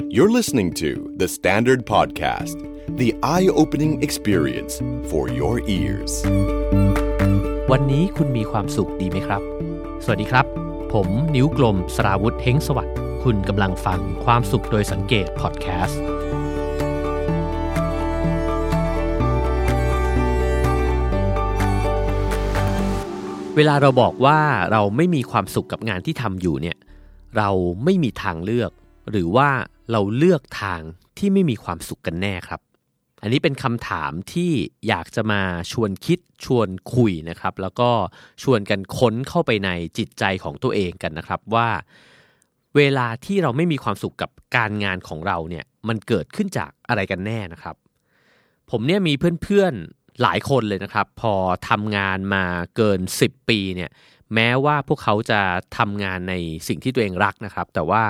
You're listening to The Standard Podcast, the eye opening experience for your ears. วันนี้คุณมีความสุขดีไหมครับ สวัสดีครับ ผมนิ้วกลมสราวุธเฮงสวัสดิ์ คุณกำลังฟังความสุขโดยสังเกตพอดแคสต์ เวลาเราบอกว่าเราไม่มีความสุขกับงานที่ทำอยู่เนี่ย เราไม่มีทางเลือก หรือว่า เราเลือกทางที่ไม่มีความสุขกันแน่ครับ อันนี้เป็นคำถามที่อยากจะมาชวนคิดชวนคุยนะครับ แล้วก็ชวนกันค้นเข้าไปในจิตใจของตัวเองกันนะครับว่า เวลาที่เราไม่มีความสุขกับการงานของเราเนี่ยมันเกิดขึ้นจากอะไรกันแน่นะครับ ผมเนี่ยมีเพื่อนๆหลายคนเลยนะครับ พอทำงานมาเกิน 10 ปีเนี่ย แม้ว่าพวกเขาจะทำงานในสิ่งที่ตัวเองรักนะครับ แต่ว่า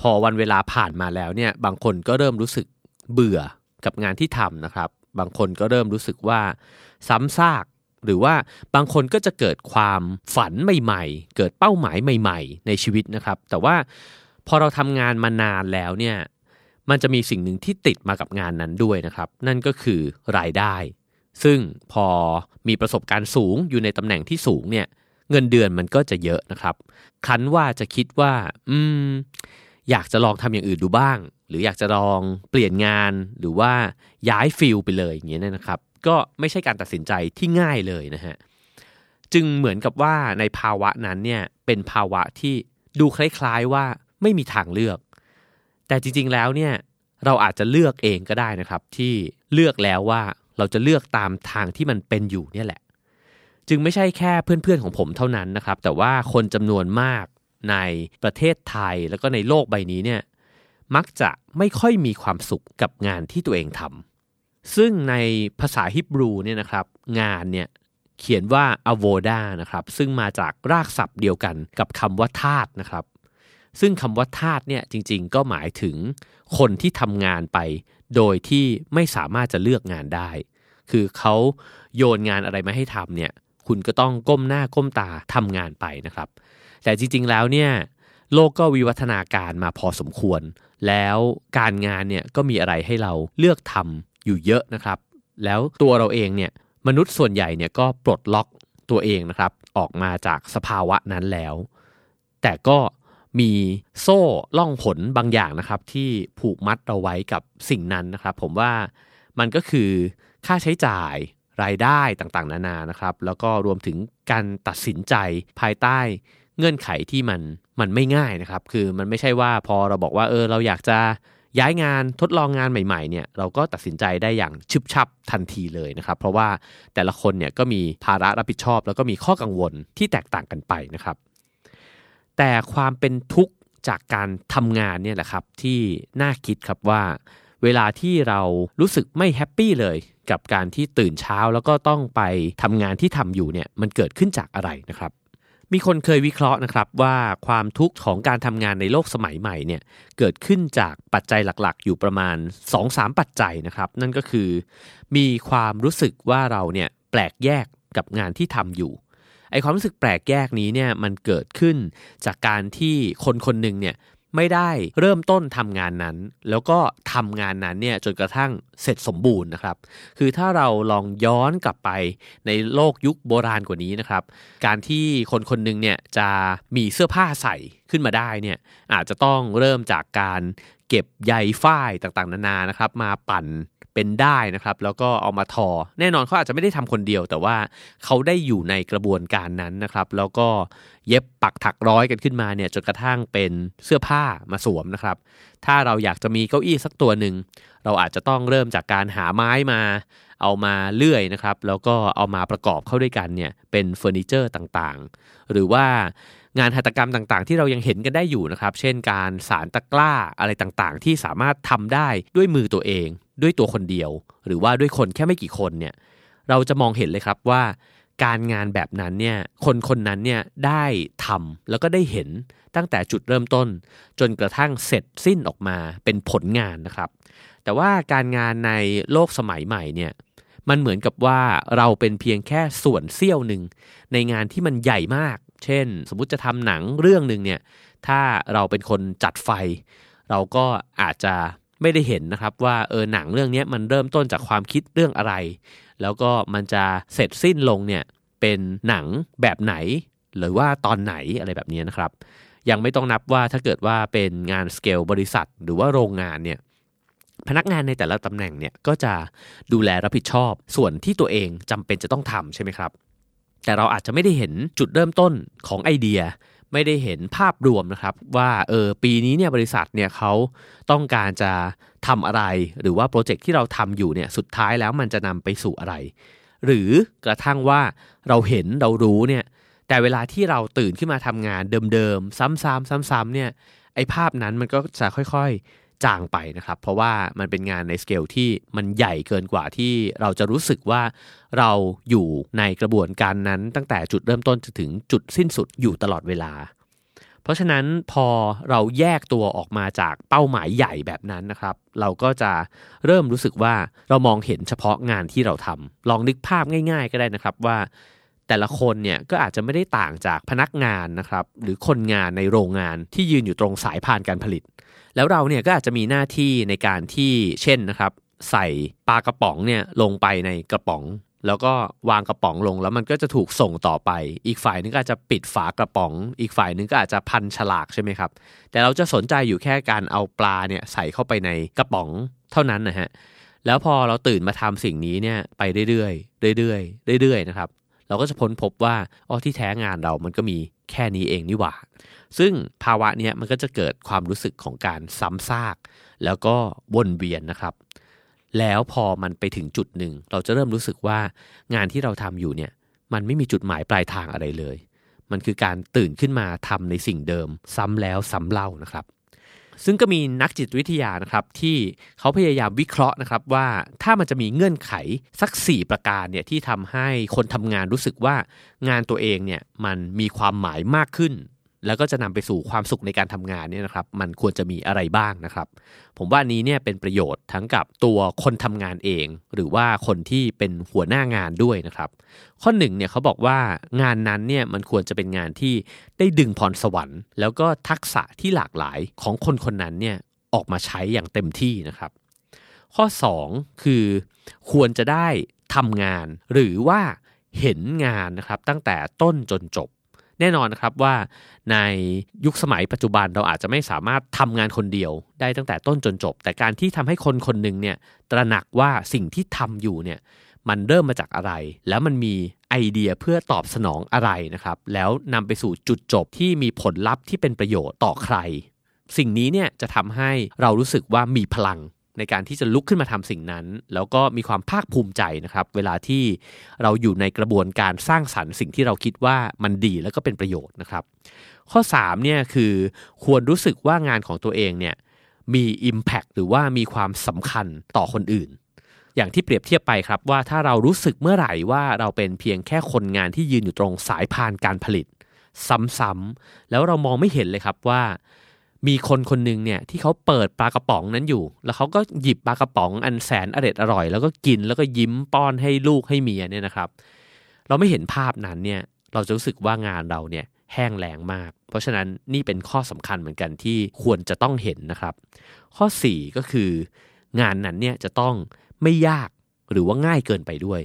พอวันเวลาผ่านมาแล้วเนี่ยบางคนก็เริ่มรู้สึกเบื่อกับงานที่ทำนะครับ บางคนก็เริ่มรู้สึกว่าซ้ำซาก หรือว่าบางคนก็จะเกิดความฝันใหม่ๆ เกิดเป้าหมายใหม่ ๆ ในชีวิตนะครับ แต่ว่าพอเราทำงานมานานแล้วเนี่ยมันจะมีสิ่งหนึ่งที่ติดมากับงานนั้นด้วยนะครับ นั่นก็คือรายได้ ซึ่งพอมีประสบการณ์สูงอยู่ในตำแหน่งที่สูงเนี่ย เงินเดือนมันก็จะเยอะนะครับ ครั้นว่าจะคิดว่า อืม อยากจะลองทำอย่างอื่นดูบ้าง หรืออยากจะลองเปลี่ยนงานหรือว่าย้ายฟิลไปเลยอย่างเงี้ยนะครับ ก็ไม่ใช่การตัดสินใจที่ง่ายเลยนะฮะจึงเหมือนกับว่าในภาวะนั้นเนี่ยเป็นภาวะที่ดูคล้ายๆว่าไม่มีทางเลือก แต่จริงๆแล้วเนี่ยเราอาจจะเลือกเองก็ได้นะครับ ที่เลือกแล้วว่าเราจะเลือกตามทางที่มันเป็นอยู่เนี่ยแหละ จึงไม่ใช่แค่เพื่อนๆของผมเท่านั้นนะครับ แต่ว่าคนจำนวนมากในประเทศไทยแล้วก็ในโลกใบนี้เนี่ยมักจะไม่ค่อยมีความสุขกับงานที่ตัวเองทำซึ่งในภาษาฮิบรูเนี่ยนะครับงานเนี่ยเขียนว่า avoda นะครับซึ่งมาจากรากศัพท์เดียวกันกับคำว่าทาสนะครับ ซึ่งคำว่าทาสเนี่ยจริงๆ ก็หมายถึงคนที่ทำงานไป โดยที่ไม่สามารถจะเลือกงานได้ คือเขาโยนงานอะไรมาให้ทำเนี่ย คุณก็ต้องก้มหน้าก้มตาทำงานไปนะครับ แต่จริงๆแล้วเนี่ยโลกก็วิวัฒนาการมาพอสมควร แล้วการงานเนี่ยก็มีอะไรให้เราเลือกทำอยู่เยอะนะครับ แล้วตัวเราเองเนี่ยมนุษย์ส่วนใหญ่เนี่ยก็ปลดล็อกตัวเองนะครับ ออกมาจากสภาวะนั้นแล้ว แต่ก็มีโซ่ล่องผลบางอย่างนะครับ ที่ผูกมัดเราไว้กับสิ่งนั้นนะครับ ผมว่ามันก็คือค่าใช้จ่าย รายได้ต่างๆ นานานะครับ แล้วก็รวมถึงการตัดสินใจภายใต้เงื่อนไขที่มันมันไม่ง่ายนะครับ คือมันไม่ใช่ว่าพอเราบอกว่าเออเราอยากจะย้ายงานทดลองงานใหม่ๆเนี่ยเราก็ตัดสินใจได้อย่างชึบชับทันทีเลยนะครับ เพราะว่าแต่ละคนเนี่ยก็มีภาระรับผิดชอบ แล้วก็มีข้อกังวลที่แตกต่างกันไปนะครับ แต่ความเป็นทุกข์จากการทำงานเนี่ยแหละครับที่น่าคิดครับว่า เวลาที่เรารู้สึกไม่ happy เลยกับการที่ตื่นเช้าแล้วก็ต้องไปทำงานที่ทำอยู่เนี่ยมันเกิดขึ้นจากอะไรนะครับ มีคนเคยวิเคราะห์นะครับว่าความทุกข์ของการทำงานในโลกสมัยใหม่เนี่ยเกิดขึ้นจากปัจจัยหลักๆ อยู่ประมาณ 2-3 ปัจจัยนะครับ นั่นก็คือ มีความรู้สึกว่าเราเนี่ยแปลกแยกกับงานที่ทำอยู่ไอความรู้สึกแปลกแยกนี้เนี่ยมันเกิดขึ้นจากการที่คนคนหนึ่งเนี่ย ไม่ได้เริ่มต้นทำงานนั้น แล้วก็ทำงานนั้นเนี่ยจนกระทั่งเสร็จสมบูรณ์นะครับ คือถ้าเราลองย้อนกลับไปในโลกยุคโบราณกว่านี้นะครับ การที่คนคนหนึ่งเนี่ยจะมีเสื้อผ้าใส่ขึ้นมาได้เนี่ยอาจจะต้องเริ่มจากการเก็บใยฝ้ายต่างๆ นานานะครับ มาปั่น เป็นได้นะครับแล้วก็เอามาทอ แน่นอนเขาอาจจะไม่ได้ทำคนเดียว แต่ว่าเขาได้อยู่ในกระบวนการนั้นนะครับ แล้วก็เย็บปักถักร้อยกันขึ้นมาเนี่ยจนกระทั่งเป็นเสื้อผ้ามาสวมนะครับ ถ้าเราอยากจะมีเก้าอี้สักตัวหนึ่งเราอาจจะต้องเริ่มจากการหาไม้มา เอามาเลื่อยนะครับ แล้วก็เอามาประกอบเข้าด้วยกันเนี่ยเป็นเฟอร์นิเจอร์ต่างๆ หรือว่างานหัตถกรรมต่างๆ ที่เรายังเห็นกันได้อยู่นะครับ เช่นการสารตะกร้าอะไรต่างๆ ที่สามารถทำได้ด้วยมือตัวเอง ด้วยตัวคนเดียว หรือว่าด้วยคนแค่ไม่กี่คนเนี่ยเราจะมองเห็นเลยครับว่า การงานแบบนั้นเนี่ยคนคนนั้นเนี่ยได้ทำแล้วก็ได้เห็นตั้งแต่จุดเริ่มต้น จนกระทั่งเสร็จสิ้นออกมาเป็นผลงานนะครับ แต่ว่าการงานในโลกสมัยใหม่เนี่ยมันเหมือนกับว่าเราเป็นเพียงแค่ส่วนเสี้ยวหนึ่งในงานที่มันใหญ่มาก เช่น สมมุติจะทำหนังเรื่องหนึ่งเนี่ย ถ้าเราเป็นคนจัดไฟ เราก็อาจจะ ไม่ได้เห็นนะครับว่าเออหนังเรื่องนี้มันเริ่มต้นจากความคิดเรื่องอะไร แล้วก็มันจะเสร็จสิ้นลงเนี่ยเป็นหนังแบบไหน หรือว่าตอนไหนอะไรแบบนี้นะครับ ยังไม่ต้องนับว่าถ้าเกิดว่าเป็นงานสเกลบริษัท หรือว่าโรงงานเนี่ยพนักงานในแต่ละตำแหน่งเนี่ยก็จะดูแลรับผิดชอบส่วนที่ตัวเองจำเป็นจะต้องทำใช่ไหมครับ แต่เราอาจจะไม่ได้เห็นจุดเริ่มต้นของไอเดีย ไม่ได้เห็นภาพรวมนะครับ ว่าเออปีนี้เนี่ยบริษัทเนี่ยเขาต้องการจะทำอะไร หรือว่าโปรเจกต์ที่เราทำอยู่เนี่ยสุดท้ายแล้วมันจะนำไปสู่อะไร หรือกระทั่งว่าเราเห็นเรารู้เนี่ยแต่เวลาที่เราตื่นขึ้นมาทำงานเดิมๆ ซ้ำๆซ้ำๆเนี่ยไอภาพนั้นมันก็จะค่อยๆ จางไปนะครับ เพราะว่ามันเป็นงานในสเกลที่มันใหญ่เกินกว่าที่เราจะรู้สึกว่าเราอยู่ในกระบวนการนั้นตั้งแต่จุดเริ่มต้นจนถึงจุดสิ้นสุดอยู่ตลอดเวลา เพราะฉะนั้นพอเราแยกตัวออกมาจากเป้าหมายใหญ่แบบนั้นนะครับ เราก็จะเริ่มรู้สึกว่าเรามองเห็นเฉพาะงานที่เราทำลองนึกภาพง่าย ๆ ก็ได้นะครับว่าแต่ละคนเนี่ยก็อาจจะไม่ได้ต่างจากพนักงานนะครับหรือคนงานในโรงงานที่ยืนอยู่ตรงสายพานการผลิต แล้วเราเนี่ยก็อาจจะมีหน้าที่ในการที่เช่นนะครับ ใส่ปลากระป๋องเนี่ยลงไปในกระป๋อง แล้วก็วางกระป๋องลงแล้วมันก็จะถูกส่งต่อไป อีกฝ่ายนึงก็อาจจะปิดฝากระป๋อง อีกฝ่ายนึงก็อาจจะพันฉลากใช่ไหมครับ แต่เราจะสนใจอยู่แค่การเอาปลาเนี่ยใส่เข้าไปในกระป๋องเท่านั้นนะฮะแล้วพอเราตื่นมาทำสิ่งนี้เนี่ยไปเรื่อยๆเรื่อยๆเรื่อยๆนะครับเราก็จะพ้นพบว่าอ๋อที่แท้งานเรามันก็มี แค่นี้เองนี่หว่า ซึ่งภาวะเนี้ยมันก็จะเกิดความรู้สึกของการซ้ำซาก แล้วก็วนเวียนนะครับ แล้วพอมันไปถึงจุดหนึ่ง เราจะเริ่มรู้สึกว่างานที่เราทำอยู่เนี่ยมันไม่มีจุดหมายปลายทางอะไรเลย มันคือการตื่นขึ้นมาทำในสิ่งเดิม ซ้ำแล้วซ้ำเล่านะครับ ซึ่งก็มีนักจิตวิทยานะครับที่เขาพยายามวิเคราะห์นะครับว่าถ้ามันจะมีเงื่อนไขสัก 4 ประการเนี่ยที่ทำให้คนทำงานรู้สึกว่างานตัวเองเนี่ยมันมีความหมายมากขึ้น แล้วก็จะนำไปสู่ความสุขในการทำงานเนี่ยนะครับมันควรจะมีอะไรบ้างนะครับ ผมว่านี้เนี่ยเป็นประโยชน์ทั้งกับตัวคนทำงานเอง หรือว่าคนที่เป็นหัวหน้างานด้วยนะครับ ข้อหนึ่งเนี่ยเขาบอกว่างานนั้นเนี่ยมันควรจะเป็นงานที่ได้ดึงพรสวรรค์ แล้วก็ทักษะที่หลากหลายของคนคนนั้นเนี่ยออกมาใช้อย่างเต็มที่นะครับ ข้อ 2 คือควรจะได้ทำงาน หรือว่าเห็นงานนะครับตั้งแต่ต้นจนจบ แน่นอนนะครับว่าในยุคสมัยปัจจุบันเราอาจจะไม่สามารถทำงานคนเดียวได้ตั้งแต่ต้นจนจบ แต่การที่ทำให้คนคนหนึ่งเนี่ยตระหนักว่าสิ่งที่ทำอยู่เนี่ยมันเริ่มมาจากอะไร แล้วมันมีไอเดียเพื่อตอบสนองอะไรนะครับ แล้วนำไปสู่จุดจบที่มีผลลัพธ์ที่เป็นประโยชน์ต่อใคร สิ่งนี้เนี่ยจะทำให้เรารู้สึกว่ามีพลัง ในการที่จะลุกขึ้นมาทำสิ่งนั้น แล้วก็มีความภาคภูมิใจนะครับ เวลาที่เราอยู่ในกระบวนการสร้างสรรค์สิ่งที่เราคิดว่ามันดีแล้วก็เป็นประโยชน์นะครับ ข้อ3เนี่ยคือควรรู้สึกว่างานของตัวเองเนี่ยมี Impact หรือว่ามีความสำคัญต่อคนอื่น อย่างที่เปรียบเทียบไปครับว่าถ้าเรารู้สึกเมื่อไหร่ว่าเราเป็นเพียงแค่คนงานที่ยืนอยู่ตรงสายพานการผลิต ซ้ำๆแล้วเรามองไม่เห็นเลยครับว่า มีคนคนหนึ่งเนี่ยที่เขาเปิดปลากระป๋องนั้นอยู่ แล้วเขาก็หยิบปลากระป๋องอันแสนอร็ดอร่อย แล้วก็กินแล้วก็ยิ้มป้อนให้ลูกให้เมียเนี่ยนะครับ เราไม่เห็นภาพนั้นเนี่ยเราจะรู้สึกว่างานเราเนี่ยแห้งแล้งมาก เพราะฉะนั้นนี่เป็นข้อสำคัญเหมือนกันที่ควรจะต้องเห็นนะครับ ข้อ 4 ก็คืองานนั้นเนี่ยจะต้องไม่ยากหรือว่าง่ายเกินไปด้วย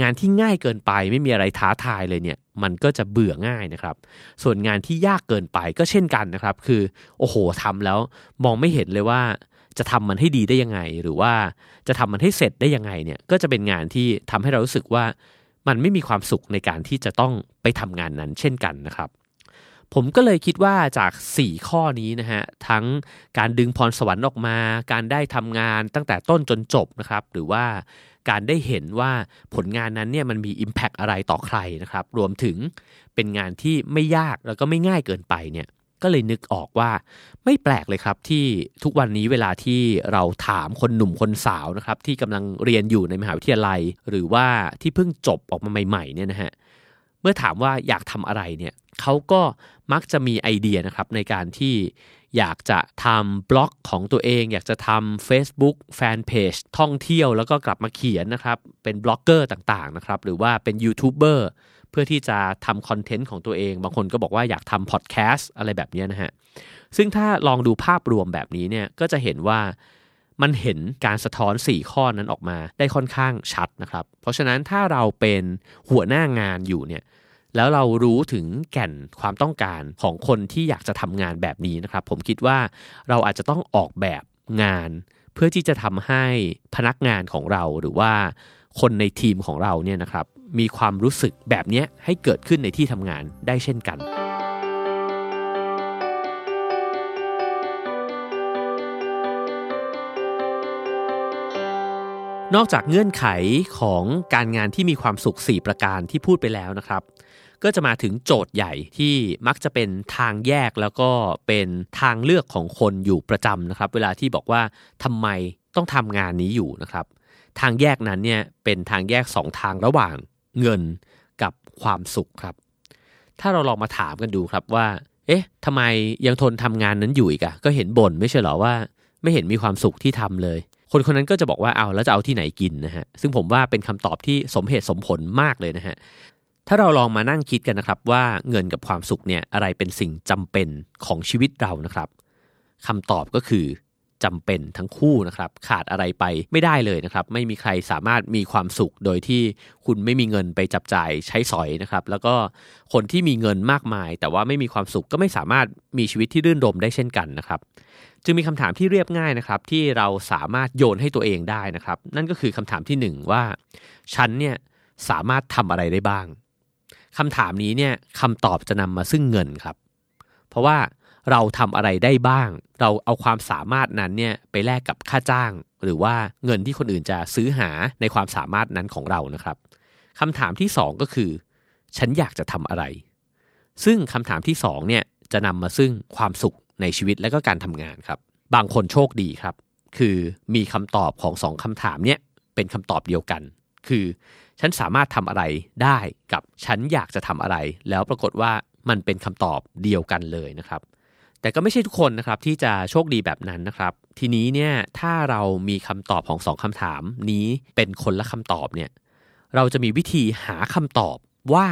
งานที่ง่ายเกินไปไม่มีอะไรท้าทายเลยเนี่ยมันก็จะเบื่อง่ายนะครับ ส่วนงานที่ยากเกินไปก็เช่นกันนะครับ คือโอ้โหทำแล้วมองไม่เห็นเลยว่าจะทำมันให้ดีได้ยังไง หรือว่าจะทำมันให้เสร็จได้ยังไงเนี่ยก็จะเป็นงานที่ทำให้เรารู้สึกว่ามันไม่มีความสุขในการที่จะต้องไปทำงานนั้นเช่นกันนะครับ ผมก็เลยคิดว่าจาก 4 ข้อนี้นะฮะทั้งการดึงพรสวรรค์ออกมา การได้ทำงานตั้งแต่ต้นจนจบนะครับ หรือว่า การได้เห็นว่าผลงานนั้นเนี่ยมันมี Impact อะไรต่อใครนะครับ รวมถึงเป็นงานที่ไม่ยากแล้วก็ไม่ง่ายเกินไปเนี่ยก็เลยนึกออกว่าไม่แปลกเลยครับที่ทุกวันนี้เวลาที่เราถามคนหนุ่มคนสาวนะครับที่กำลังเรียนอยู่ในมหาวิทยาลัย หรือว่าที่เพิ่งจบออกมาใหม่ๆเนี่ยนะฮะเมื่อถามว่าอยากทำอะไรเนี่ยเขาก็มักจะมีไอเดียนะครับในการที่ อยากจะทำบล็อกของตัวเอง อยากจะทำ Facebook แฟนเพจท่องเที่ยวแล้วก็กลับมาเขียนนะครับ เป็นบล็อกเกอร์ต่างๆนะครับหรือว่าเป็นยูทูบเบอร์เพื่อที่จะทำคอนเทนต์ของตัวเอง บางคนก็บอกว่าอยากทำพอดแคสต์อะไรแบบนี้นะฮะซึ่งถ้าลองดูภาพรวมแบบนี้เนี่ยก็จะเห็นว่ามันเห็นการสะท้อน 4 ข้อนั้นออกมาได้ค่อนข้างชัดนะครับ เพราะฉะนั้นถ้าเราเป็นหัวหน้างานอยู่เนี่ย แล้วเรารู้ถึงแก่นความต้องการของคนที่อยากจะทำงานแบบนี้นะครับ ผมคิดว่าเราอาจจะต้องออกแบบงาน เพื่อที่จะทำให้พนักงานของเราหรือว่าคนในทีมของเราเนี่ยนะครับ มีความรู้สึกแบบนี้ให้เกิดขึ้นในที่ทำงานได้เช่นกันนอกจากเงื่อนไขของการงานที่มีความสุข 4 ประการที่พูดไปแล้วนะครับ ก็จะมาถึงโจทย์ใหญ่ที่มักจะเป็นทางแยกแล้วก็เป็นทางเลือกของคนอยู่ประจำนะครับ เวลาที่บอกว่าทำไมต้องทำงานนี้อยู่นะครับ ทางแยกนั้นเนี่ยเป็นทางแยก2ทางระหว่างเงินกับความสุขครับ ถ้าเราลองมาถามกันดูครับว่า เอ๊ะทำไมยังทนทำงานนั้นอยู่อีกอะก็เห็นบ่นไม่ใช่หรอว่า ไม่เห็นมีความสุขที่ทำเลยคนคนนั้นก็จะบอกว่าเอาแล้วจะเอาที่ไหนกินนะฮะซึ่งผมว่าเป็นคำตอบที่สมเหตุสมผลมากเลยนะฮะ ถ้าเราลองมานั่งคิดกันนะครับว่าเงินกับความสุขเนี่ยอะไรเป็นสิ่งจำเป็นของชีวิตเรานะครับคำตอบก็คือจำเป็นทั้งคู่นะครับ ขาดอะไรไปไม่ได้เลยนะครับ ไม่มีใครสามารถมีความสุขโดยที่คุณไม่มีเงินไปจับจ่ายใช้สอยนะครับ แล้วก็คนที่มีเงินมากมาย แต่ว่าไม่มีความสุขก็ไม่สามารถมีชีวิตที่รื่นรมได้เช่นกันนะครับ จึงมีคำถามที่เรียบง่ายนะครับ ที่เราสามารถโยนให้ตัวเองได้นะครับ นั่นก็คือคำถามที่หนึ่งว่า ฉันเนี่ยสามารถทำอะไรได้บ้าง คำถามนี้เนี่ยคำตอบจะนำมาซึ่งเงินครับ เพราะว่าเราทำอะไรได้บ้าง เราเอาความสามารถนั้นเนี่ยไปแลกกับค่าจ้าง หรือว่าเงินที่คนอื่นจะซื้อหาในความสามารถนั้นของเรานะครับคำถามที่สองก็คือ ฉันอยากจะทำอะไร ซึ่งคำถามที่สองเนี่ยจะนำมาซึ่งความสุขในชีวิตและก็การทำงานครับ บางคนโชคดีครับ คือมีคำตอบของสองคำถามเนี่ยเป็นคำตอบเดียวกัน คือ ฉันสามารถทำอะไรได้กับฉันอยากจะทำอะไร แล้วปรากฏว่ามันเป็นคำตอบเดียวกันเลยนะครับ แต่ก็ไม่ใช่ทุกคนนะครับที่จะโชคดีแบบนั้นนะครับ ทีนี้เนี่ยถ้าเรามีคำตอบของสองคำถามนี้เป็นคนละคำตอบเนี่ยเราจะมีวิธีหาคำตอบว่า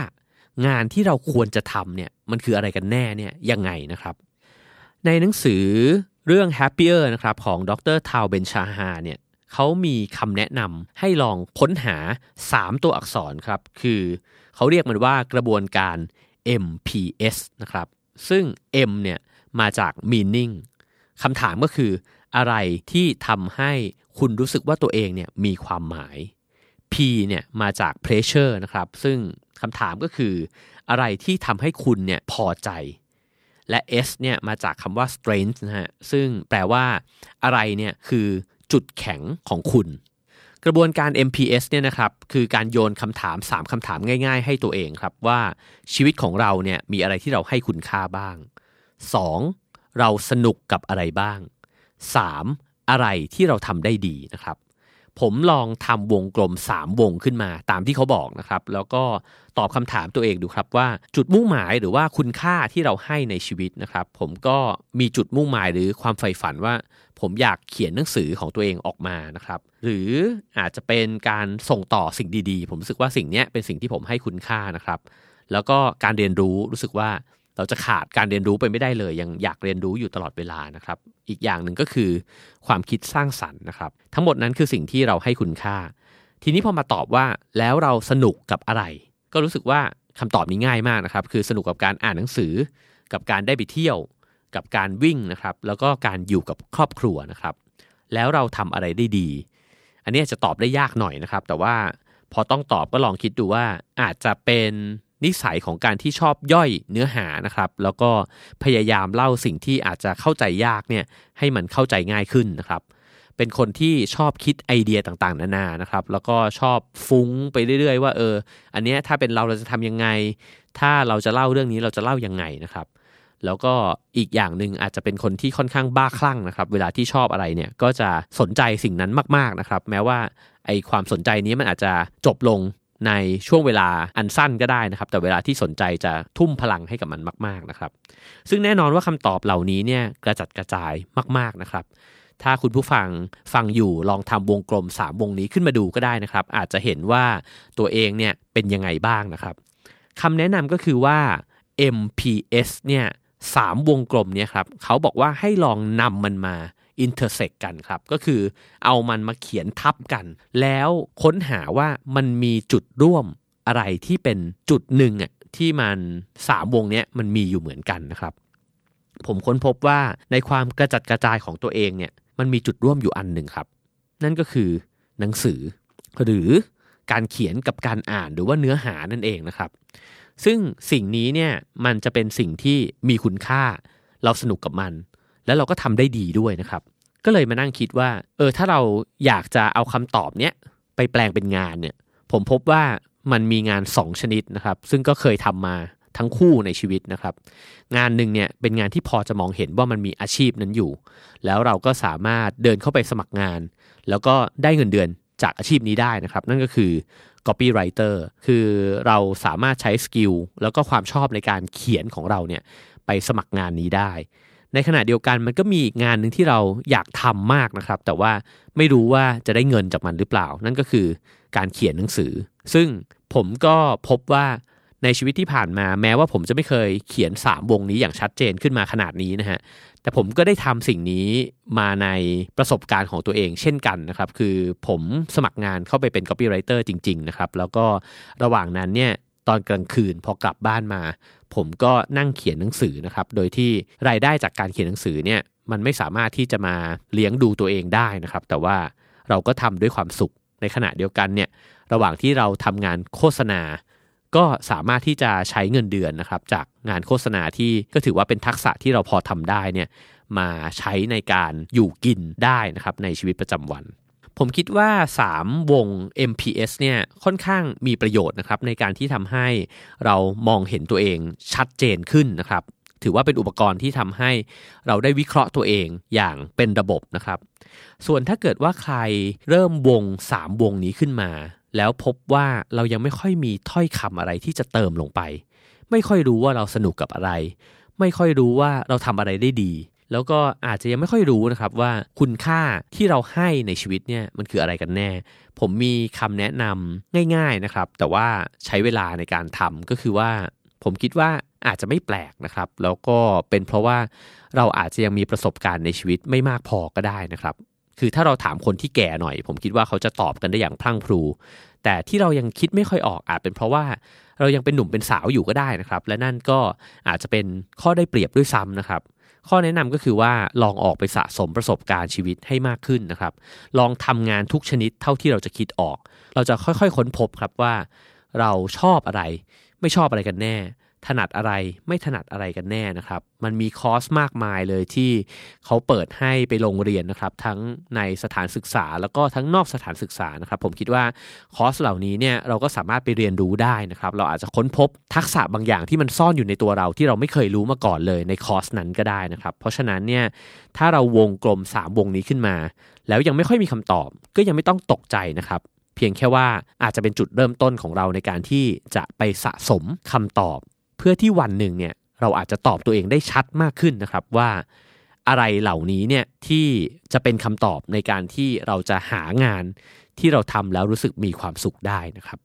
งานที่เราควรจะทำเนี่ยมันคืออะไรกันแน่เนี่ยยังไงนะครับ ในหนังสือเรื่อง Happier นะครับของดรทาวเบนชาฮาเนี่ย เขามีคำแนะนำให้ลองค้นหา 3 ตัวอักษรครับ คือเขาเรียกมันว่ากระบวนการ MPS นะครับ ซึ่ง M เนี่ยมาจาก meaning คำถามก็คืออะไรที่ทำให้คุณรู้สึกว่าตัวเองเนี่ยมีความหมาย P เนี่ยมาจาก pressure นะครับ ซึ่งคำถามก็คือ อะไรที่ทำให้คุณเนี่ยพอใจ และ S เนี่ยมาจากคำว่า strength นะฮะ ซึ่งแปลว่าอะไรเนี่ยคือ จุดแข็งของคุณ กระบวนการ MPS เนี่ยนะครับคือการโยนคำถาม3คำถามง่าย ๆ ให้ตัวเองครับว่าชีวิตของเราเนี่ยมีอะไรที่เราให้คุณค่าบ้าง 2. เราสนุกกับอะไรบ้าง 3. อะไรที่เราทำได้ดีนะครับ ผมลองทำวงกลม 3 วงขึ้นมาตามที่เขาบอกนะครับ แล้วก็ตอบคำถามตัวเองดูครับว่าจุดมุ่งหมายหรือว่าคุณค่าที่เราให้ในชีวิตนะครับ ผมก็มีจุดมุ่งหมายหรือความใฝ่ฝันว่า ผมอยากเขียนหนังสือของตัวเองออกมานะครับ หรืออาจจะเป็นการส่งต่อสิ่งดีๆ ผมรู้สึกว่าสิ่งนี้เป็นสิ่งที่ผมให้คุณค่านะครับ แล้วก็การเรียนรู้รู้สึกว่า เราจะขาดการเรียนรู้ไปไม่ได้เลย ยังอยากเรียนรู้อยู่ตลอดเวลานะครับ อีกอย่างหนึ่งก็คือความคิดสร้างสรรค์นะครับ ทั้งหมดนั้นคือสิ่งที่เราให้คุณค่า ทีนี้พอมาตอบว่าแล้วเราสนุกกับอะไร ก็รู้สึกว่าคำตอบนี้ง่ายมากนะครับ คือสนุกกับการอ่านหนังสือ กับการได้ไปเที่ยว กับการวิ่งนะครับ แล้วก็การอยู่กับครอบครัวนะครับ แล้วเราทำอะไรได้ดี อันนี้จะตอบได้ยากหน่อยนะครับ แต่ว่าพอต้องตอบก็ลองคิดดูว่าอาจจะเป็น นิสัยของการที่ชอบย่อยเนื้อหานะครับ แล้วก็พยายามเล่าสิ่งที่อาจจะเข้าใจยากเนี่ยให้มันเข้าใจง่ายขึ้นนะครับ เป็นคนที่ชอบคิดไอเดียต่างๆ นานานะครับ แล้วก็ชอบฟุ้งไปเรื่อย ๆ ว่าเออ อันนี้ถ้าเป็นเราเราจะทำยังไง ถ้าเราจะเล่าเรื่องนี้เราจะเล่ายังไงนะครับแล้วก็อีกอย่างหนึ่งอาจจะเป็นคนที่ค่อนข้างบ้าคลั่งนะครับ เวลาที่ชอบอะไรเนี่ยก็จะสนใจสิ่งนั้นมาก ๆนะครับ แม้ว่าไอความสนใจนี้มันอาจจะจบลง ในช่วงเวลาอันสั้นก็ได้นะครับ แต่เวลาที่สนใจจะทุ่มพลังให้กับมันมากๆนะครับ ซึ่งแน่นอนว่าคำตอบเหล่านี้เนี่ยกระจัดกระจายมาก ๆนะครับ ถ้าคุณผู้ฟังฟังอยู่ลองทำวงกลม 3 วงนี้ขึ้นมาดูก็ได้นะครับ อาจจะเห็นว่าตัวเองเนี่ยเป็นยังไงบ้างนะครับคำแนะนำก็คือว่า MPS เนี่ย3วงกลมเนี่ยครับเขาบอกว่าให้ลองนำมันมา อินเตอร์เซ็กกันครับ ก็คือเอามันมาเขียนทับกัน แล้วค้นหาว่ามันมีจุดร่วมอะไรที่เป็นจุดหนึ่งอะที่มันสามวงเนี้ยมันมีอยู่เหมือนกันนะครับ ผมค้นพบว่าในความกระจัดกระจายของตัวเองเนี่ยมันมีจุดร่วมอยู่อันหนึ่งครับ นั่นก็คือหนังสือ หรือการเขียนกับการอ่านหรือว่าเนื้อหานั่นเองนะครับ ซึ่งสิ่งนี้เนี่ยมันจะเป็นสิ่งที่มีคุณค่า เราสนุกกับมัน แล้วเราก็ทำได้ดีด้วยนะครับ ก็เลยมานั่งคิดว่า เออถ้าเราอยากจะเอาคำตอบเนี้ยไปแปลงเป็นงานเนี่ย ผมพบว่ามันมีงาน 2 ชนิดนะครับ ซึ่งก็เคยทำมาทั้งคู่ในชีวิตนะครับ งานหนึ่งเนี่ยเป็นงานที่พอจะมองเห็นว่ามันมีอาชีพนั้นอยู่ แล้วเราก็สามารถเดินเข้าไปสมัครงาน แล้วก็ได้เงินเดือนจากอาชีพนี้ได้นะครับ นั่นก็คือ copywriter คือเราสามารถใช้สกิลแล้วก็ความชอบในการเขียนของเราเนี่ยไปสมัครงานนี้ได้ ในขณะเดียวกันมันก็มีอีกงานหนึ่งที่เราอยากทำมากนะครับ แต่ว่าไม่รู้ว่าจะได้เงินจากมันหรือเปล่า นั่นก็คือการเขียนหนังสือ ซึ่งผมก็พบว่าในชีวิตที่ผ่านมาแม้ว่าผมจะไม่เคยเขียน 3 วงนี้อย่างชัดเจนขึ้นมาขนาดนี้นะฮะแต่ผมก็ได้ทำสิ่งนี้มาในประสบการณ์ของตัวเองเช่นกันนะครับคือผมสมัครงานเข้าไปเป็น copywriter จริง ๆ นะครับ แล้วก็ระหว่างนั้นเนี่ยตอนกลางคืนพอกลับบ้านมา ผมก็นั่งเขียนหนังสือนะครับ โดยที่รายได้จากการเขียนหนังสือเนี่ยมันไม่สามารถที่จะมาเลี้ยงดูตัวเองได้นะครับ แต่ว่าเราก็ทำด้วยความสุขในขณะเดียวกันเนี่ยระหว่างที่เราทำงานโฆษณา ก็สามารถที่จะใช้เงินเดือนนะครับ จากงานโฆษณาที่ก็ถือว่าเป็นทักษะที่เราพอทำได้เนี่ยมาใช้ในการอยู่กินได้นะครับในชีวิตประจำวัน ผมคิดว่า 3 วง MPS เนี่ยค่อนข้างมีประโยชน์นะครับในการที่ทำให้เรามองเห็นตัวเองชัดเจนขึ้นนะครับ ถือว่าเป็นอุปกรณ์ที่ทำให้เราได้วิเคราะห์ตัวเองอย่างเป็นระบบนะครับ ส่วนถ้าเกิดว่าใครเริ่มวง 3 วงนี้ขึ้นมา แล้วพบว่าเรายังไม่ค่อยมีถ้อยคำอะไรที่จะเติมลงไป ไม่ค่อยรู้ว่าเราสนุกกับอะไร ไม่ค่อยรู้ว่าเราทำอะไรได้ดี แล้วก็อาจจะยังไม่ค่อยรู้นะครับว่าคุณค่าที่เราให้ในชีวิตเนี่ยมันคืออะไรกันแน่ ผมมีคำแนะนำง่าย ๆนะครับ แต่ว่าใช้เวลาในการทำก็คือว่า ผมคิดว่าอาจจะไม่แปลกนะครับ แล้วก็เป็นเพราะว่าเราอาจจะยังมีประสบการณ์ในชีวิตไม่มากพอก็ได้นะครับ คือถ้าเราถามคนที่แก่หน่อย ผมคิดว่าเขาจะตอบกันได้อย่างพลั่งพลูแต่ที่เรายังคิดไม่ค่อยออกอาจเป็นเพราะว่าเรายังเป็นหนุ่มเป็นสาวอยู่ก็ได้นะครับ และนั่นก็อาจจะเป็นข้อได้เปรียบด้วยซ้ำนะครับ ข้อแนะนำก็คือว่าลองออกไปสะสมประสบการณ์ชีวิตให้มากขึ้นนะครับ ลองทำงานทุกชนิดเท่าที่เราจะคิดออก เราจะค่อยๆค้นพบครับว่า เราชอบอะไร ไม่ชอบอะไรกันแน่ ถนัดอะไรไม่ถนัดอะไรกันแน่นะครับ มันมีคอร์สมากมายเลยที่เขาเปิดให้ไปลงเรียนนะครับ ทั้งในสถานศึกษาแล้วก็ทั้งนอกสถานศึกษานะครับ ผมคิดว่าคอร์สเหล่านี้เนี่ยเราก็สามารถไปเรียนรู้ได้นะครับ เราอาจจะค้นพบทักษะบางอย่างที่มันซ่อนอยู่ในตัวเราที่เราไม่เคยรู้มาก่อนเลยในคอร์สนั้นก็ได้นะครับ เพราะฉะนั้นเนี่ยถ้าเราวงกลม 3 วงนี้ขึ้นมา แล้วยังไม่ค่อยมีคำตอบ ก็ยังไม่ต้องตกใจนะครับเพียงแค่ว่าอาจจะเป็นจุดเริ่มต้นของเราในการที่จะไปสะสมคำตอบ เพื่อที่วันหนึ่งเนี่ยเราอาจจะตอบตัวเองได้ชัดมากขึ้นนะครับว่าอะไรเหล่านี้เนี่ยที่จะเป็นคำตอบในการที่เราจะหางานที่เราทำแล้วรู้สึกมีความสุขได้นะครับ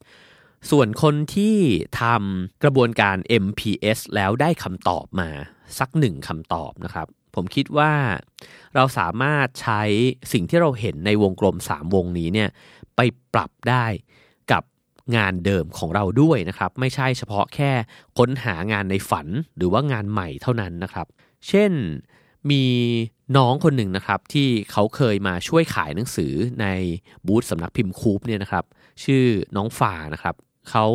ส่วนคนที่ทำกระบวนการ MPS แล้วได้คำตอบมาสักหนึ่งคำตอบนะครับ ผมคิดว่าเราสามารถใช้สิ่งที่เราเห็นในวงกลม 3 วงนี้เนี่ยไปปรับได้ งานเดิมของเราด้วยนะครับ ไม่ใช่เฉพาะแค่ค้นหางานในฝันหรือว่างานใหม่เท่านั้นนะครับ เช่นมีน้องคนหนึ่งนะครับที่เขาเคยมาช่วยขายหนังสือในบูธสำนักพิมพ์คูปเนี่ยนะครับ ชื่อน้องฝ่านะครับเขา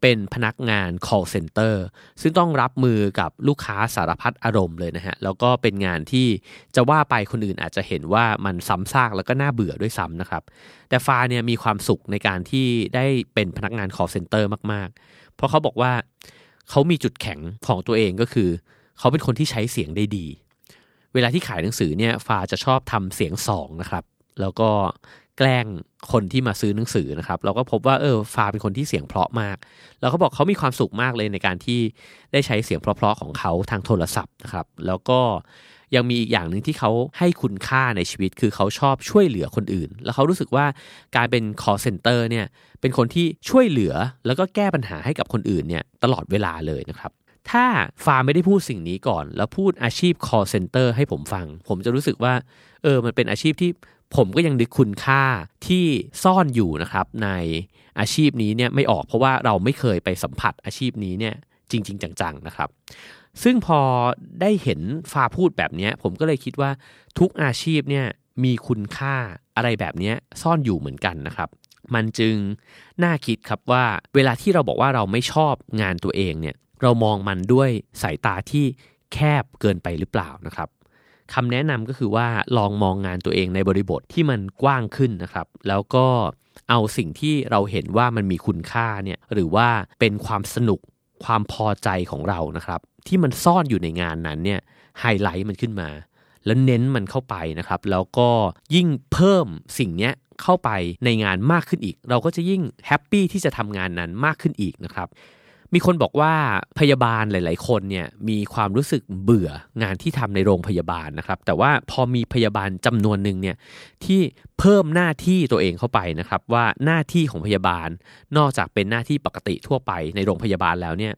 เป็นพนักงาน call center ซึ่งต้องรับมือกับลูกค้าสารพัดอารมณ์เลยนะฮะ แล้วก็เป็นงานที่จะว่าไปคนอื่นอาจจะเห็นว่ามันซ้ำซากแล้วก็น่าเบื่อด้วยซ้ำนะครับ แต่ฟ้าเนี่ยมีความสุขในการที่ได้เป็นพนักงาน call center มากๆ เพราะเขาบอกว่าเขามีจุดแข็งของตัวเองก็คือ เขาเป็นคนที่ใช้เสียงได้ดี เวลาที่ขายหนังสือเนี่ยฟ้าจะชอบทำเสียงสองนะครับแล้วก็ แกล้งคนที่มาซื้อหนังสือนะครับ เราก็พบว่าเออฟาเป็นคนที่เสียงเพราะมาก แล้วเขาบอกเขามีความสุขมากเลยในการที่ได้ใช้เสียงเพราะๆของเขาทางโทรศัพท์นะครับ แล้วก็ยังมีอีกอย่างหนึ่งที่เขาให้คุณค่าในชีวิต คือเขาชอบช่วยเหลือคนอื่น แล้วเขารู้สึกว่าการเป็น call center เนี่ยเป็นคนที่ช่วยเหลือแล้วก็แก้ปัญหาให้กับคนอื่นเนี่ยตลอดเวลาเลยนะครับถ้าฟาร์ไม่ได้พูดสิ่งนี้ก่อน แล้วพูดอาชีพ call center ให้ผมฟัง ผมจะรู้สึกว่า เออ มันเป็นอาชีพที่ ผมก็ยังดึกคุณค่าที่ซ่อนอยู่นะครับในอาชีพนี้เนี่ยไม่ออกเพราะว่าเราไม่เคยไปสัมผัสอาชีพนี้เนี่ยจริง ๆ จังๆนะครับ ซึ่งพอได้เห็นฟาพูดแบบนี้ผมก็เลยคิดว่าทุกอาชีพเนี่ยมีคุณค่าอะไรแบบนี้ซ่อนอยู่เหมือนกันนะครับ มันจึงน่าคิดครับว่าเวลาที่เราบอกว่าเราไม่ชอบงานตัวเองเนี่ยเรามองมันด้วยสายตาที่แคบเกินไปหรือเปล่านะครับ คำแนะนำก็คือว่าลองมองงานตัวเองในบริบทที่มันกว้างขึ้นนะครับ แล้วก็เอาสิ่งที่เราเห็นว่ามันมีคุณค่าเนี่ยหรือว่าเป็นความสนุกความพอใจของเรานะครับ ที่มันซ่อนอยู่ในงานนั้นเนี่ยไฮไลท์มันขึ้นมา แล้วเน้นมันเข้าไปนะครับ แล้วก็ยิ่งเพิ่มสิ่งนี้เข้าไปในงานมากขึ้นอีก เราก็จะยิ่งแฮปปี้ที่จะทำงานนั้นมากขึ้นอีกนะครับ มีคนบอกว่าพยาบาลหลาย ๆ คนเนี่ยมีความรู้สึกเบื่องานที่ทำในโรงพยาบาลนะครับ แต่ว่าพอมีพยาบาลจำนวนหนึ่งเนี่ยที่เพิ่มหน้าที่ตัวเองเข้าไปนะครับว่าหน้าที่ของพยาบาลนอกจากเป็นหน้าที่ปกติทั่วไปในโรงพยาบาลแล้วเนี่ย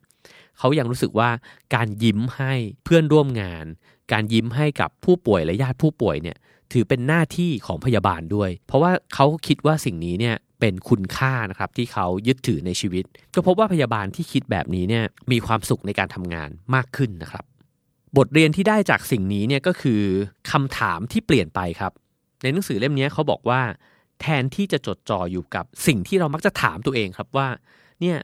เขายังรู้สึกว่าการยิ้มให้เพื่อนร่วมงาน การยิ้มให้กับผู้ป่วยและญาติผู้ป่วยเนี่ยถือเป็นหน้าที่ของพยาบาลด้วย เพราะว่าเขาคิดว่าสิ่งนี้เนี่ย เป็นคุณค่านะครับที่เขายึดถือในชีวิต ก็พบว่าพยาบาลที่คิดแบบนี้เนี่ยมีความสุขในการทำงานมากขึ้นนะครับ บทเรียนที่ได้จากสิ่งนี้เนี่ยก็คือคำถามที่เปลี่ยนไปครับ ในหนังสือเล่มนี้เขาบอกว่า แทนที่จะจดจ่ออยู่กับสิ่งที่เรามักจะถามตัวเองครับว่าเนี่ย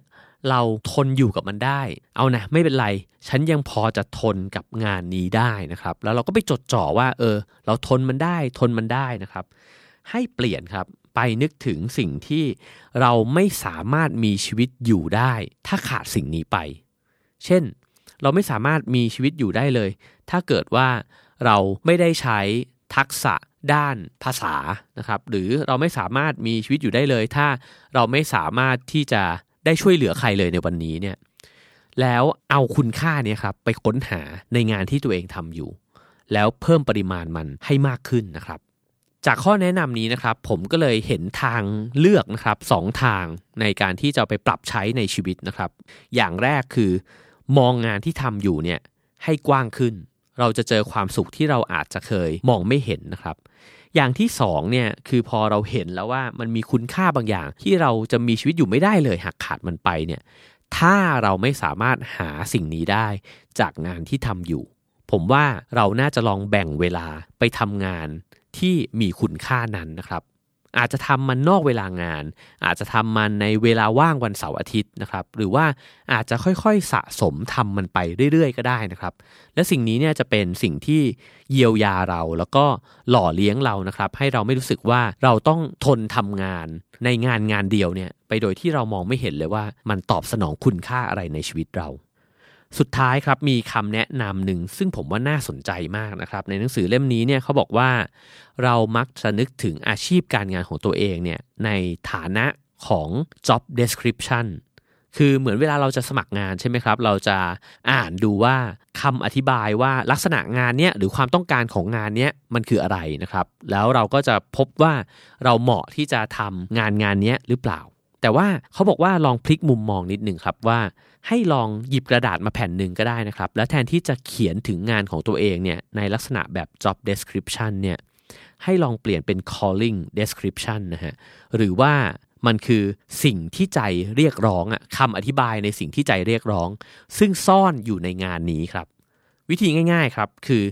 เราทนอยู่กับมันได้ เอานะไม่เป็นไร ฉันยังพอจะทนกับงานนี้ได้นะครับ แล้วเราก็ไปจดจ่อว่า เออ เราทนมันได้ ทนมันได้นะครับ ให้เปลี่ยนครับ ไปนึกถึงสิ่งที่เราไม่สามารถมีชีวิตอยู่ได้ ถ้าขาดสิ่งนี้ไป เช่น เราไม่สามารถมีชีวิตอยู่ได้เลย ถ้าเกิดว่าเราไม่ได้ใช้ทักษะด้านภาษานะครับหรือเราไม่สามารถมีชีวิตอยู่ได้เลย ถ้าเราไม่สามารถที่จะได้ช่วยเหลือใครเลยในวันนี้เนี่ยแล้วเอาคุณค่าเนี่ยครับไปค้นหาในงานที่ตัวเองทำอยู่ แล้วเพิ่มปริมาณมันให้มากขึ้นนะครับ จากข้อแนะนำนี้นะครับ ผมก็เลยเห็นทางเลือกนะครับสองทางในการที่จะไปปรับใช้ในชีวิตนะครับ อย่างแรกคือ มองงานที่ทำอยู่เนี่ยให้กว้างขึ้น เราจะเจอความสุขที่เราอาจจะเคยมองไม่เห็นนะครับ อย่างที่สองเนี่ยคือพอเราเห็นแล้วว่ามันมีคุณค่าบางอย่าง ที่เราจะมีชีวิตอยู่ไม่ได้เลยหากขาดมันไปเนี่ยถ้าเราไม่สามารถหาสิ่งนี้ได้จากงานที่ทำอยู่ ผมว่าเราน่าจะลองแบ่งเวลาไปทำงาน ที่มีคุณค่านั้นนะครับ อาจจะทำมันนอกเวลางาน อาจจะทำมันในเวลาว่างวันเสาร์อาทิตย์นะครับ หรือว่าอาจจะค่อยๆสะสมทำมันไปเรื่อยๆ ก็ได้นะครับ และสิ่งนี้เนี่ยจะเป็นสิ่งที่เยียวยาเราแล้วก็หล่อเลี้ยงเรานะครับ ให้เราไม่รู้สึกว่าเราต้องทนทำงานในงานงานเดียวเนี่ยไปโดยที่เรามองไม่เห็นเลยว่ามันตอบสนองคุณค่าอะไรในชีวิตเรา สุดท้ายครับมีคำแนะนำหนึ่งซึ่งผมว่าน่าสนใจมากนะครับ ในหนังสือเล่มนี้เนี่ยเขาบอกว่า เรามักจะนึกถึงอาชีพการงานของตัวเองเนี่ยในฐานะของ job description คือเหมือนเวลาเราจะสมัครงานใช่ไหมครับ เราจะอ่านดูว่าคำอธิบายว่าลักษณะงานเนี้ยหรือความต้องการของงานเนี้ยมันคืออะไรนะครับ แล้วเราก็จะพบว่าเราเหมาะที่จะทำงานงานนี้หรือเปล่า แต่ว่าเขาบอกว่าลองพลิกมุมมองนิดหนึ่งครับว่า ให้ลองหยิบกระดาษมาแผ่นหนึ่งก็ได้นะครับ แล้วแทนที่จะเขียนถึงงานของตัวเองเนี่ยในลักษณะแบบ job description เนี่ยให้ลองเปลี่ยนเป็น calling description นะฮะหรือว่ามันคือสิ่งที่ใจเรียกร้องอะคำอธิบายในสิ่งที่ใจเรียกร้อง ซึ่งซ่อนอยู่ในงานนี้ครับ วิธีง่ายๆครับคือ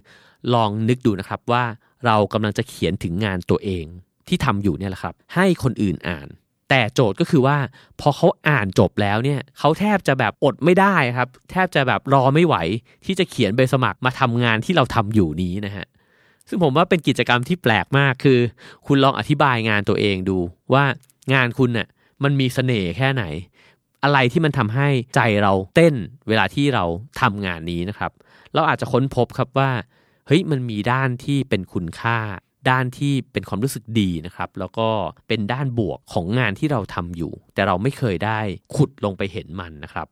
ลองนึกดูนะครับว่าเรากำลังจะเขียนถึงงานตัวเองที่ทำอยู่เนี่ยแหละครับ ให้คนอื่นอ่าน แต่โจทย์ก็คือว่าพอเขาอ่านจบแล้วเนี่ยเขาแทบจะแบบอดไม่ได้ครับ แทบจะแบบรอไม่ไหว ที่จะเขียนใบสมัครมาทำงานที่เราทำอยู่นี้นะฮะซึ่งผมว่าเป็นกิจกรรมที่แปลกมากคือ คุณลองอธิบายงานตัวเองดู ว่างานคุณเน่ยมันมีเสน่ห์แค่ไหน อะไรที่มันทำให้ใจเราเต้นเวลาที่เราทำงานนี้นะครับ เราอาจจะค้นพบครับว่าเฮ้ยมันมีด้านที่เป็นคุณค่า ด้านที่เป็นความรู้สึกดีนะครับ แล้วก็เป็นด้านบวกของงานที่เราทำอยู่ แต่เราไม่เคยได้ขุดลงไปเห็นมันนะครับ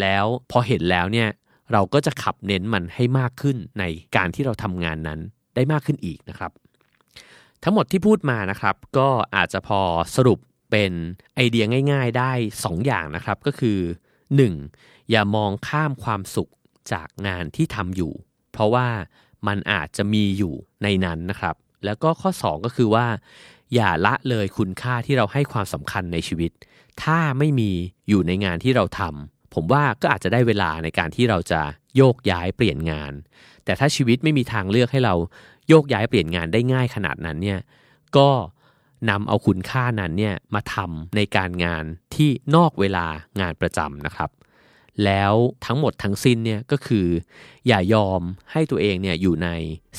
แล้วพอเห็นแล้วเนี่ยเราก็จะขับเน้นมันให้มากขึ้นในการที่เราทำงานนั้นได้มากขึ้นอีกนะครับ ทั้งหมดที่พูดมานะครับ ก็อาจจะพอสรุปเป็นไอเดียง่าย ๆ ได้ 2 อย่างนะครับก็คือ 1. อย่ามองข้ามความสุขจากงานที่ทำอยู่ เพราะว่ามันอาจจะมีอยู่ในนั้นนะครับ แล้วก็ข้อ 2 ก็คือว่า อย่าละเลยคุณค่าที่เราให้ความสำคัญในชีวิต ถ้าไม่มีอยู่ในงานที่เราทำผมว่าก็อาจจะได้เวลาในการที่เราจะโยกย้ายเปลี่ยนงาน แต่ถ้าชีวิตไม่มีทางเลือกให้เราโยกย้ายเปลี่ยนงานได้ง่ายขนาดนั้นเนี่ยก็นำเอาคุณค่านั้นเนี่ยมาทำในการงานที่นอกเวลางานประจำนะครับ แล้วทั้งหมดทั้งสิ้นเนี่ยก็คือ อย่ายอมให้ตัวเองเนี่ยอยู่ใน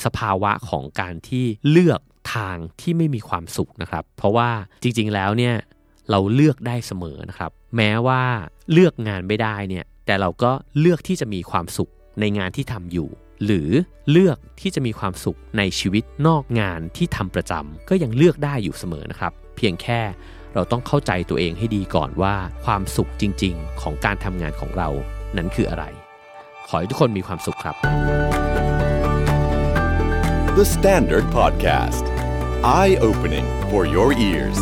สภาวะของการที่เลือกทางที่ไม่มีความสุขนะครับ เพราะว่าจริงๆแล้วเนี่ยเราเลือกได้เสมอนะครับ แม้ว่าเลือกงานไม่ได้เนี่ยแต่เราก็เลือกที่จะมีความสุขในงานที่ทำอยู่ หรือเลือกที่จะมีความสุขในชีวิตนอกงานที่ทำประจำก็ยังเลือกได้อยู่เสมอนะครับ เพียงแค่ เราต้องเข้าใจตัวเองให้ดีก่อนว่าความสุขจริง ๆ ของการทำงานของเรานั้นคืออะไร ขอให้ทุกคนมีความสุขครับ The Standard Podcast. Eye opening for your ears.